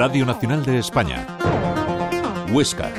Radio Nacional de España. Huesca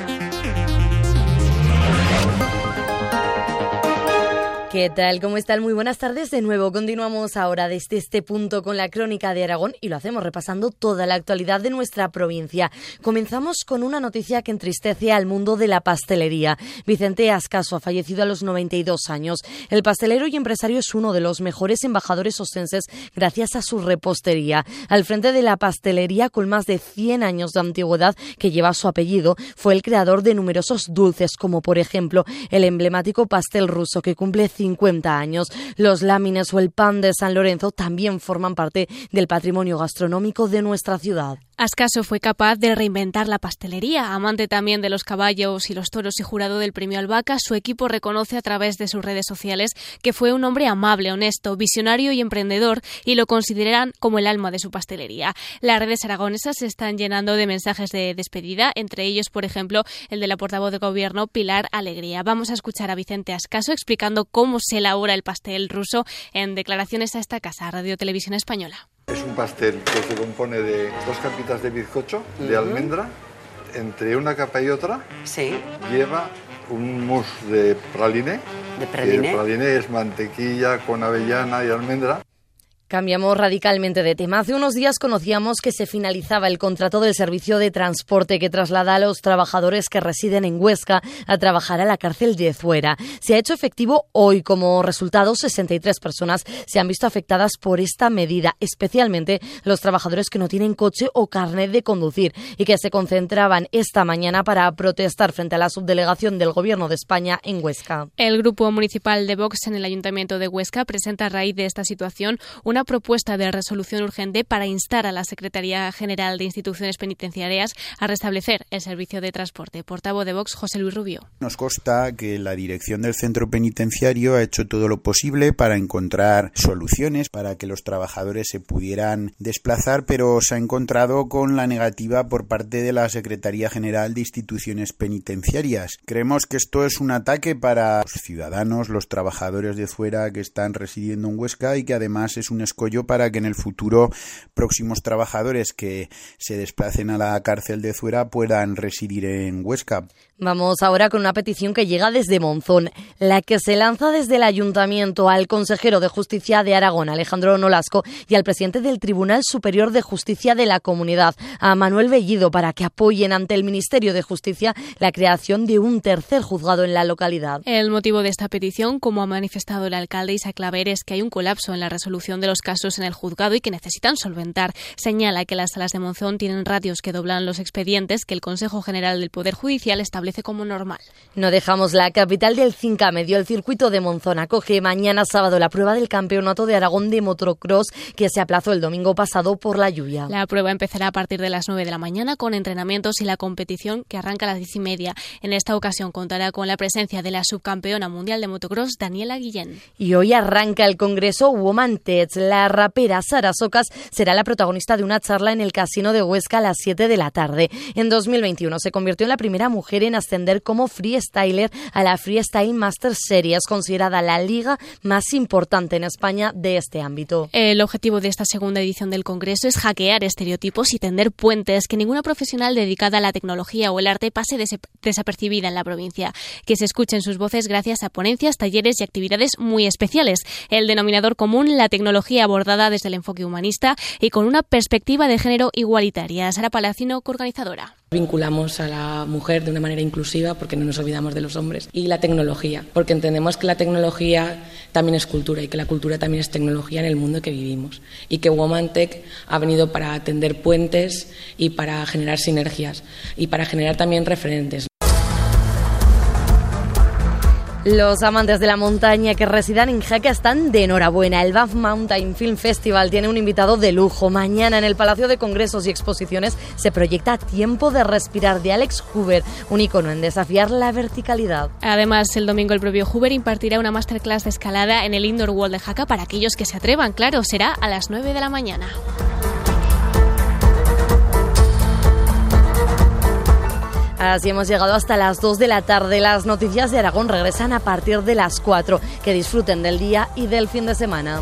¿Qué tal? ¿Cómo están? Muy buenas tardes. De nuevo continuamos ahora desde este punto con la crónica de Aragón y lo hacemos repasando toda la actualidad de nuestra provincia. Comenzamos con una noticia que entristece al mundo de la pastelería. Vicente Ascaso ha fallecido a los 92 años. El pastelero y empresario es uno de los mejores embajadores ostenses gracias a su repostería. Al frente de la pastelería con más de 100 años de antigüedad que lleva su apellido, fue el creador de numerosos dulces como por ejemplo el emblemático pastel ruso que cumple 50 años. Los lámines o el pan de San Lorenzo también forman parte del patrimonio gastronómico de nuestra ciudad. Ascaso fue capaz de reinventar la pastelería. Amante también de los caballos y los toros y jurado del premio Albaca, su equipo reconoce a través de sus redes sociales que fue un hombre amable, honesto, visionario y emprendedor y lo consideran como el alma de su pastelería. Las redes aragonesas se están llenando de mensajes de despedida, entre ellos, por ejemplo, el de la portavoz de gobierno Pilar Alegría. Vamos a escuchar a Vicente Ascaso explicando cómo se elabora el pastel ruso en declaraciones a esta casa, Radio Televisión Española. Es un pastel que se compone de dos capitas de bizcocho, de almendra, entre una capa y otra sí. lleva un mousse de praline. ¿De praline? El praline es mantequilla con avellana y almendra. Cambiamos radicalmente de tema. Hace unos días conocíamos que se finalizaba el contrato del servicio de transporte que traslada a los trabajadores que residen en Huesca a trabajar a la cárcel de Zuera. Se ha hecho efectivo hoy. Como resultado, 63 personas se han visto afectadas por esta medida, especialmente los trabajadores que no tienen coche o carnet de conducir y que se concentraban esta mañana para protestar frente a la subdelegación del Gobierno de España en Huesca. El Grupo Municipal de Vox en el Ayuntamiento de Huesca presenta a raíz de esta situación una propuesta de resolución urgente para instar a la Secretaría General de Instituciones Penitenciarias a restablecer el servicio de transporte. Portavoz de Vox, José Luis Rubio. Nos consta que la dirección del centro penitenciario ha hecho todo lo posible para encontrar soluciones para que los trabajadores se pudieran desplazar, pero se ha encontrado con la negativa por parte de la Secretaría General de Instituciones Penitenciarias. Creemos que esto es un ataque para los ciudadanos, los trabajadores de fuera que están residiendo en Huesca y que además es un escollo para que en el futuro próximos trabajadores que se desplacen a la cárcel de Zuera puedan residir en Huesca. Vamos ahora con una petición que llega desde Monzón, la que se lanza desde el ayuntamiento al consejero de Justicia de Aragón, Alejandro Nolasco, y al presidente del Tribunal Superior de Justicia de la Comunidad, a Manuel Bellido, para que apoyen ante el Ministerio de Justicia la creación de un tercer juzgado en la localidad. El motivo de esta petición, como ha manifestado el alcalde Isaac Claver, es que hay un colapso en la resolución de los casos en el juzgado y que necesitan solventar. Señala que las salas de Monzón tienen radios que doblan los expedientes que el Consejo General del Poder Judicial establece como normal. No dejamos la capital del Cinca Medio. El circuito de Monzón acoge mañana sábado la prueba del Campeonato de Aragón de Motocross que se aplazó el domingo pasado por la lluvia. La prueba empezará a partir de las 9 de la mañana con entrenamientos y la competición que arranca a las 10 y media. En esta ocasión contará con la presencia de la subcampeona mundial de motocross, Daniela Guillén. Y hoy arranca el congreso Woman Tech. La rapera Sara Socas será la protagonista de una charla en el Casino de Huesca a las 7 de la tarde. En 2021 se convirtió en la primera mujer en ascender como freestyler a la Freestyle Master Series, considerada la liga más importante en España de este ámbito. El objetivo de esta segunda edición del Congreso es hackear estereotipos y tender puentes, que ninguna profesional dedicada a la tecnología o el arte pase desapercibida en la provincia, que se escuchen sus voces gracias a ponencias, talleres y actividades muy especiales. El denominador común, la tecnología abordada desde el enfoque humanista y con una perspectiva de género igualitaria. Sara Palacino, coorganizadora. Vinculamos a la mujer de una manera inclusiva porque no nos olvidamos de los hombres y la tecnología, porque entendemos que la tecnología también es cultura y que la cultura también es tecnología en el mundo que vivimos y que Woman Tech ha venido para atender puentes y para generar sinergias y para generar también referentes. Los amantes de la montaña que residan en Jaca están de enhorabuena. El Banff Mountain Film Festival tiene un invitado de lujo. Mañana en el Palacio de Congresos y Exposiciones se proyecta Tiempo de Respirar de Alex Hoover, un icono en desafiar la verticalidad. Además, el domingo el propio Hoover impartirá una masterclass de escalada en el Indoor Wall de Jaca para aquellos que se atrevan. Claro, será a las 9 de la mañana. Así hemos llegado hasta las 2 de la tarde. Las noticias de Aragón regresan a partir de las 4. Que disfruten del día y del fin de semana.